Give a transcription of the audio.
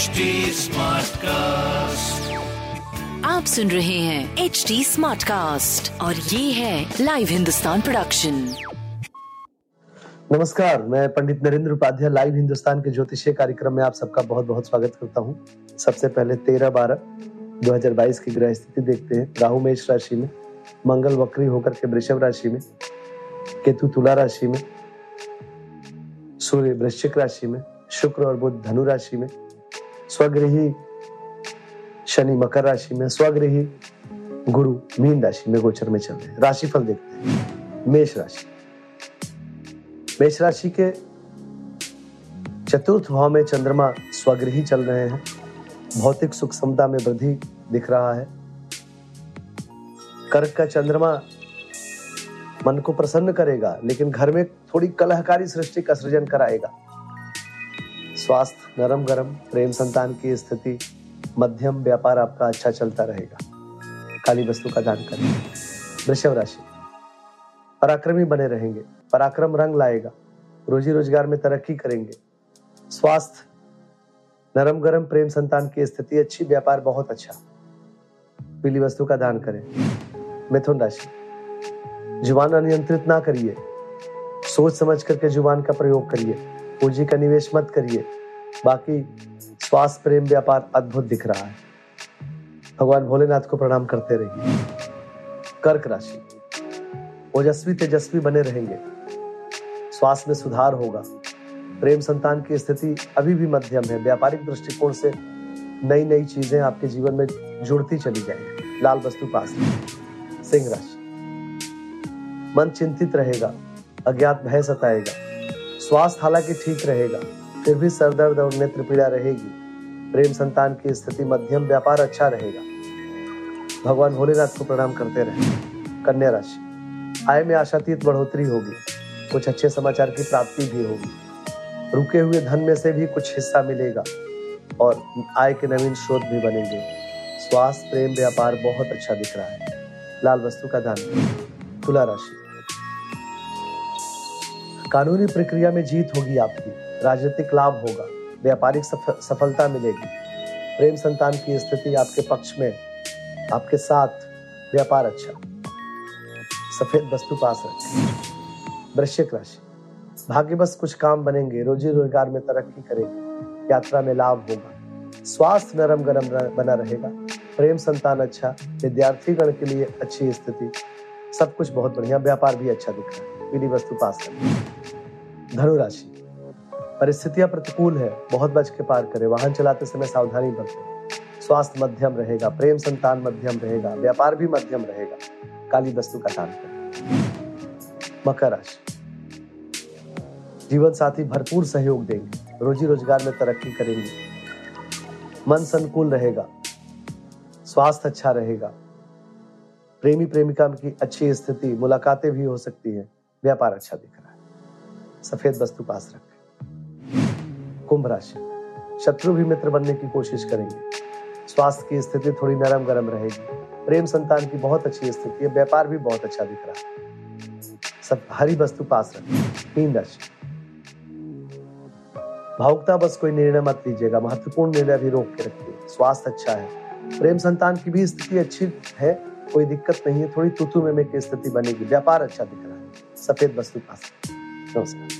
HD Smartcast. आप सुन रहे हैं एच डी स्मार्ट कास्ट और ये है लाइव हिंदुस्तान प्रोडक्शन नमस्कार मैं पंडित नरेंद्र उपाध्याय लाइव हिंदुस्तान के ज्योतिषीय कार्यक्रम में आप सबका बहुत बहुत स्वागत करता हूँ। सबसे पहले तेरह बारह 2022 की ग्रह स्थिति देखते हैं। राहु मेष राशि में मंगल वक्री होकर के वृषभ राशि में केतु तुला राशि में सूर्य वृश्चिक राशि में शुक्र और बुध धनु राशि में स्वगृही शनि मकर राशि में स्वगृही गुरु मीन राशि में गोचर में चल रहे हैं राशिफल देखते हैं मेष राशि मेष राशि के चतुर्थ भाव में चंद्रमा स्वगृही चल रहे हैं भौतिक सुख समता में वृद्धि दिख रहा है कर्क का चंद्रमा मन को प्रसन्न करेगा लेकिन घर में थोड़ी कलहकारी सृष्टि का सृजन कराएगा स्वास्थ्य, नरम गरम, प्रेम संतान की स्थिति, मध्यम व्यापार आपका अच्छा चलता रहेगा। काली वस्तु का दान करें। वृषभ राशि। पराक्रमी बने रहेंगे। पराक्रम रंग लाएगा। रोजी रोज़गार में तरक्की करेंगे। स्वास्थ्य, नरम गरम, प्रेम संतान की स्थिति, अच्छी व्यापार, बहुत अच्छा। पीली वस्तु का दान करें। मिथुन राशि। ज़ुबान अनियंत्रित ना करिए। सोच समझ करके ज़ुबान का प्रयोग करिए। पूंजी का निवेश मत करिए। बाकी स्वास्थ्य प्रेम व्यापार अद्भुत दिख रहा है। भगवान भोलेनाथ को प्रणाम करते रहिए। कर्क राशि। ओजस्वी तेजस्वी बने रहेंगे। स्वास्थ्य में सुधार होगा। प्रेम संतान की स्थिति अभी भी मध्यम है। व्यापारिक दृष्टिकोण से नई नई चीज़ें आपके जीवन में जुड़ती चली जाएँगी। लाल वस्तु पास। सिंह राशि। मन चिंतित रहेगा। अज्ञात भय सताएगा। स्वास्थ्य हालाँकि ठीक रहेगा। फिर भी सरदर्द और नेत्र पीड़ा रहेगी। प्रेम संतान की स्थिति मध्यम, व्यापार अच्छा रहेगा। भगवान भोलेनाथ को प्रणाम करते रहे। कन्या राशि, आय में आशातीत बढ़ोतरी होगी। कुछ अच्छे समाचार की प्राप्ति भी होगी। रुके हुए धन में से भी कुछ हिस्सा मिलेगा और आय के नवीन स्रोत भी बनेंगे। स्वास्थ्य, प्रेम, व्यापार बहुत अच्छा दिख रहा है। लाल वस्तु का दान। तुला राशि। कानूनी प्रक्रिया में जीत होगी आपकी। राजनीतिक लाभ होगा व्यापारिक सफ, सफलता मिलेगी। प्रेम संतान की स्थिति आपके पक्ष में आपके साथ व्यापार अच्छा। सफ़ेद वस्तु पास रखें। वृश्चिक राशि। भाग्य बस कुछ काम बनेंगे रोजी रोज़गार में तरक्की करेंगे यात्रा में लाभ होगा। स्वास्थ्य नरम गरम बना रहेगा। प्रेम संतान अच्छा विद्यार्थी गण के लिए अच्छी स्थिति। सब कुछ बहुत बढ़िया व्यापार भी अच्छा दिख रहा है। पीली वस्तु पास करें धनु राशि। परिस्थितियाँ प्रतिकूल है, बहुत बच के पार करें, वाहन चलाते समय सावधानी बरतें। स्वास्थ्य मध्यम रहेगा, प्रेम संतान मध्यम रहेगा, व्यापार भी मध्यम रहेगा। काली वस्तु का दान करें। मकर राशि। जीवन साथी भरपूर सहयोग देंगे, रोजी रोज़गार में तरक्की करेंगे। मन संकुल रहेगा, स्वास्थ्य अच्छा रहेगा। प्रेमी प्रेमिका की अच्छी स्थिति, मुलाकातें भी हो सकती है, व्यापार अच्छा दिख रहा है। सफ़ेद वस्तु पास रखें। कुंभ राशि। शत्रु भी मित्र बनने की कोशिश करेंगे। स्वास्थ्य की स्थिति थोड़ी नरम गरम रहेगी। प्रेम संतान की बहुत अच्छी स्थिति है, व्यापार भी बहुत अच्छा दिख रहा है। सब हरी वस्तु पास रखें। तीन राशि। भावुकता बस कोई निर्णय मत लीजिएगा, महत्वपूर्ण निर्णय भी रोक के रखिए। स्वास्थ्य अच्छा है। प्रेम संतान की भी स्थिति अच्छी है, कोई दिक्कत नहीं है, थोड़ी तुतु में की स्थिति बनेगी। व्यापार अच्छा दिख रहा है। सफ़ेद वस्तु पास नमस्कार।